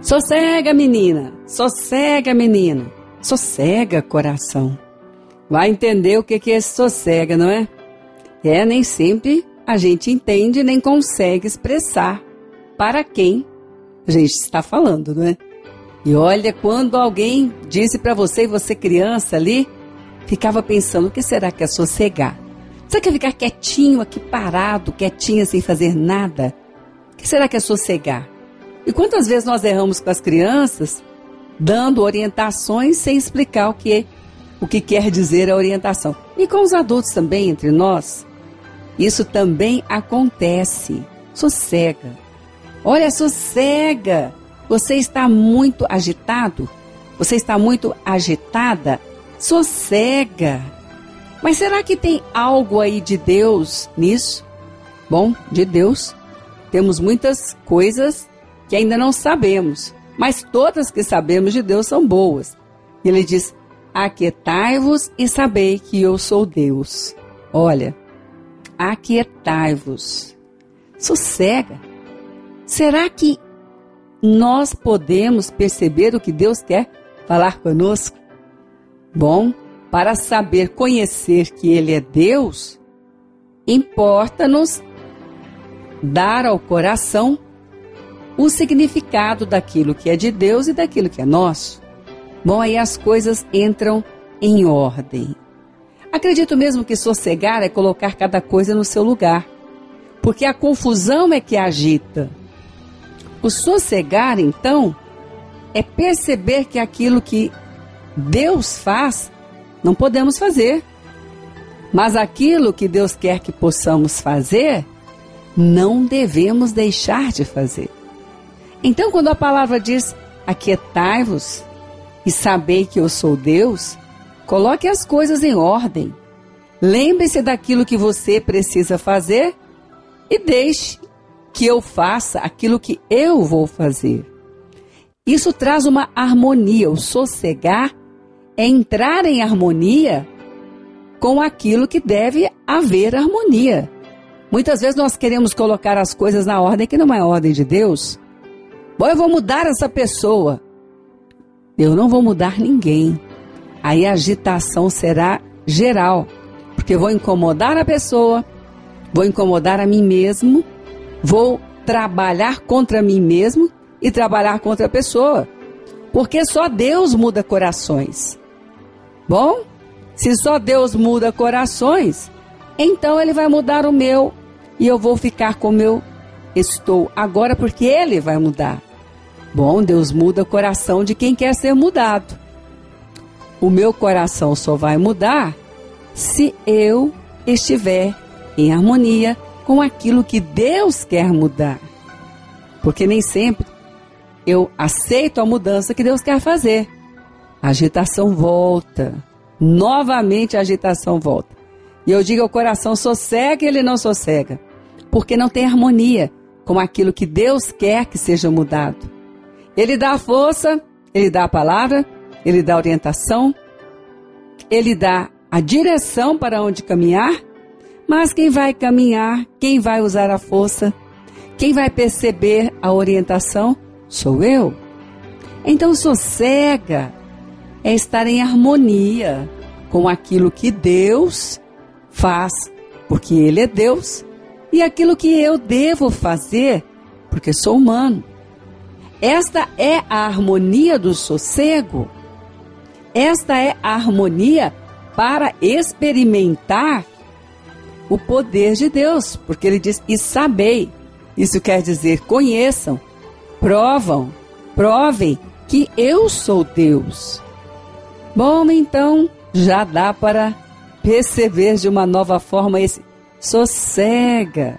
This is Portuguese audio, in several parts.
Sossega, menina, sossega, menino, sossega, coração. Vai entender o que é sossega, não é? É, nem sempre a gente entende nem consegue expressar para quem a gente está falando, não é? E olha, quando alguém disse para você, e você criança ali, ficava pensando, o que será que é sossegar? Será que é ficar quietinho aqui, parado, quietinha, sem fazer nada? O que será que é sossegar? E quantas vezes nós erramos com as crianças, dando orientações sem explicar o que, o que quer dizer a orientação? E com os adultos também, entre nós, isso também acontece. Sossega. Olha, sossega. Você está muito agitado? Você está muito agitada? Sossega. Mas será que tem algo aí de Deus nisso? Bom, de Deus temos muitas coisas que ainda não sabemos, mas todas que sabemos de Deus são boas. Ele diz: Aquietai-vos e sabei que eu sou Deus. Olha, aquietai-vos. Sossega. Será que nós podemos perceber o que Deus quer falar conosco? Bom, para saber conhecer que Ele é Deus, importa-nos dar ao coração o significado daquilo que é de Deus e daquilo que é nosso. Bom, aí as coisas entram em ordem. Acredito mesmo que sossegar é colocar cada coisa no seu lugar, porque a confusão é que agita. O sossegar, então, é perceber que aquilo que Deus faz, não podemos fazer. Mas aquilo que Deus quer que possamos fazer, não devemos deixar de fazer. Então, quando a palavra diz: Aquietai-vos e sabei que eu sou Deus, Coloque as coisas em ordem. Lembre-se daquilo que você precisa fazer e deixe que eu faça aquilo que eu vou fazer. Isso traz uma harmonia. O sossegar é entrar em harmonia com aquilo que deve haver harmonia. Muitas vezes nós queremos colocar as coisas na ordem que não é a ordem de Deus. Bom, eu vou mudar essa pessoa. Eu não vou mudar ninguém aí a agitação será geral, porque vou incomodar a pessoa, vou incomodar a mim mesmo, vou trabalhar contra mim mesmo e trabalhar contra a pessoa, porque só Deus muda corações. Bom, se só Deus muda corações, então Ele vai mudar o meu e eu vou ficar como eu estou agora, porque Ele vai mudar. Bom, Deus muda o coração de quem quer ser mudado o meu coração só vai mudar se eu estiver em harmonia com aquilo que Deus quer mudar. Porque nem sempre eu aceito a mudança que Deus quer fazer. A agitação volta. Novamente a agitação volta. E eu digo ao coração, sossega ele não sossega. Porque não tem harmonia com aquilo que Deus quer que seja mudado. Ele dá a força, ele dá a palavra, ele dá orientação, ele dá a direção para onde caminhar, mas quem vai caminhar, quem vai usar a força, quem vai perceber a orientação sou eu. Então, sossega é estar em harmonia com aquilo que Deus faz, porque Ele é Deus, e aquilo que eu devo fazer, porque sou humano. Esta é a harmonia do sossego esta é a harmonia para experimentar o poder de Deus, porque ele diz: "E sabei". Isso quer dizer: conheçam, provam, provem que eu sou Deus. Bom, então já dá para perceber de uma nova forma esse sossega.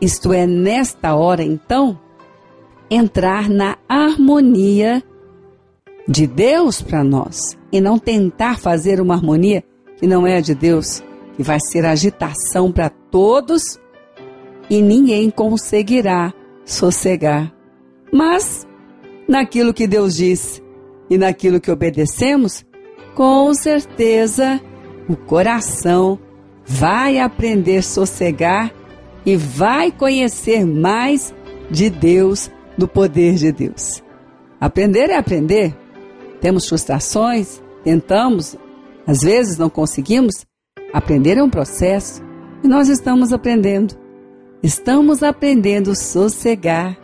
Isto é, nesta hora, então, entrar na harmonia de Deus para nós e não tentar fazer uma harmonia que não é a de Deus, que vai ser agitação para todos e ninguém conseguirá sossegar. Mas naquilo que Deus diz e naquilo que obedecemos, com certeza o coração vai aprender a sossegar e vai conhecer mais de Deus do poder de Deus. Aprender é aprender. Temos frustrações, tentamos, às vezes não conseguimos. Aprender é um processo e nós estamos aprendendo. Estamos aprendendo a sossegar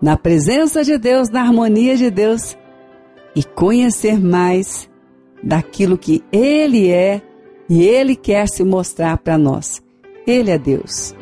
na presença de Deus, na harmonia de Deus e conhecer mais daquilo que Ele é e Ele quer se mostrar para nós. Ele é Deus.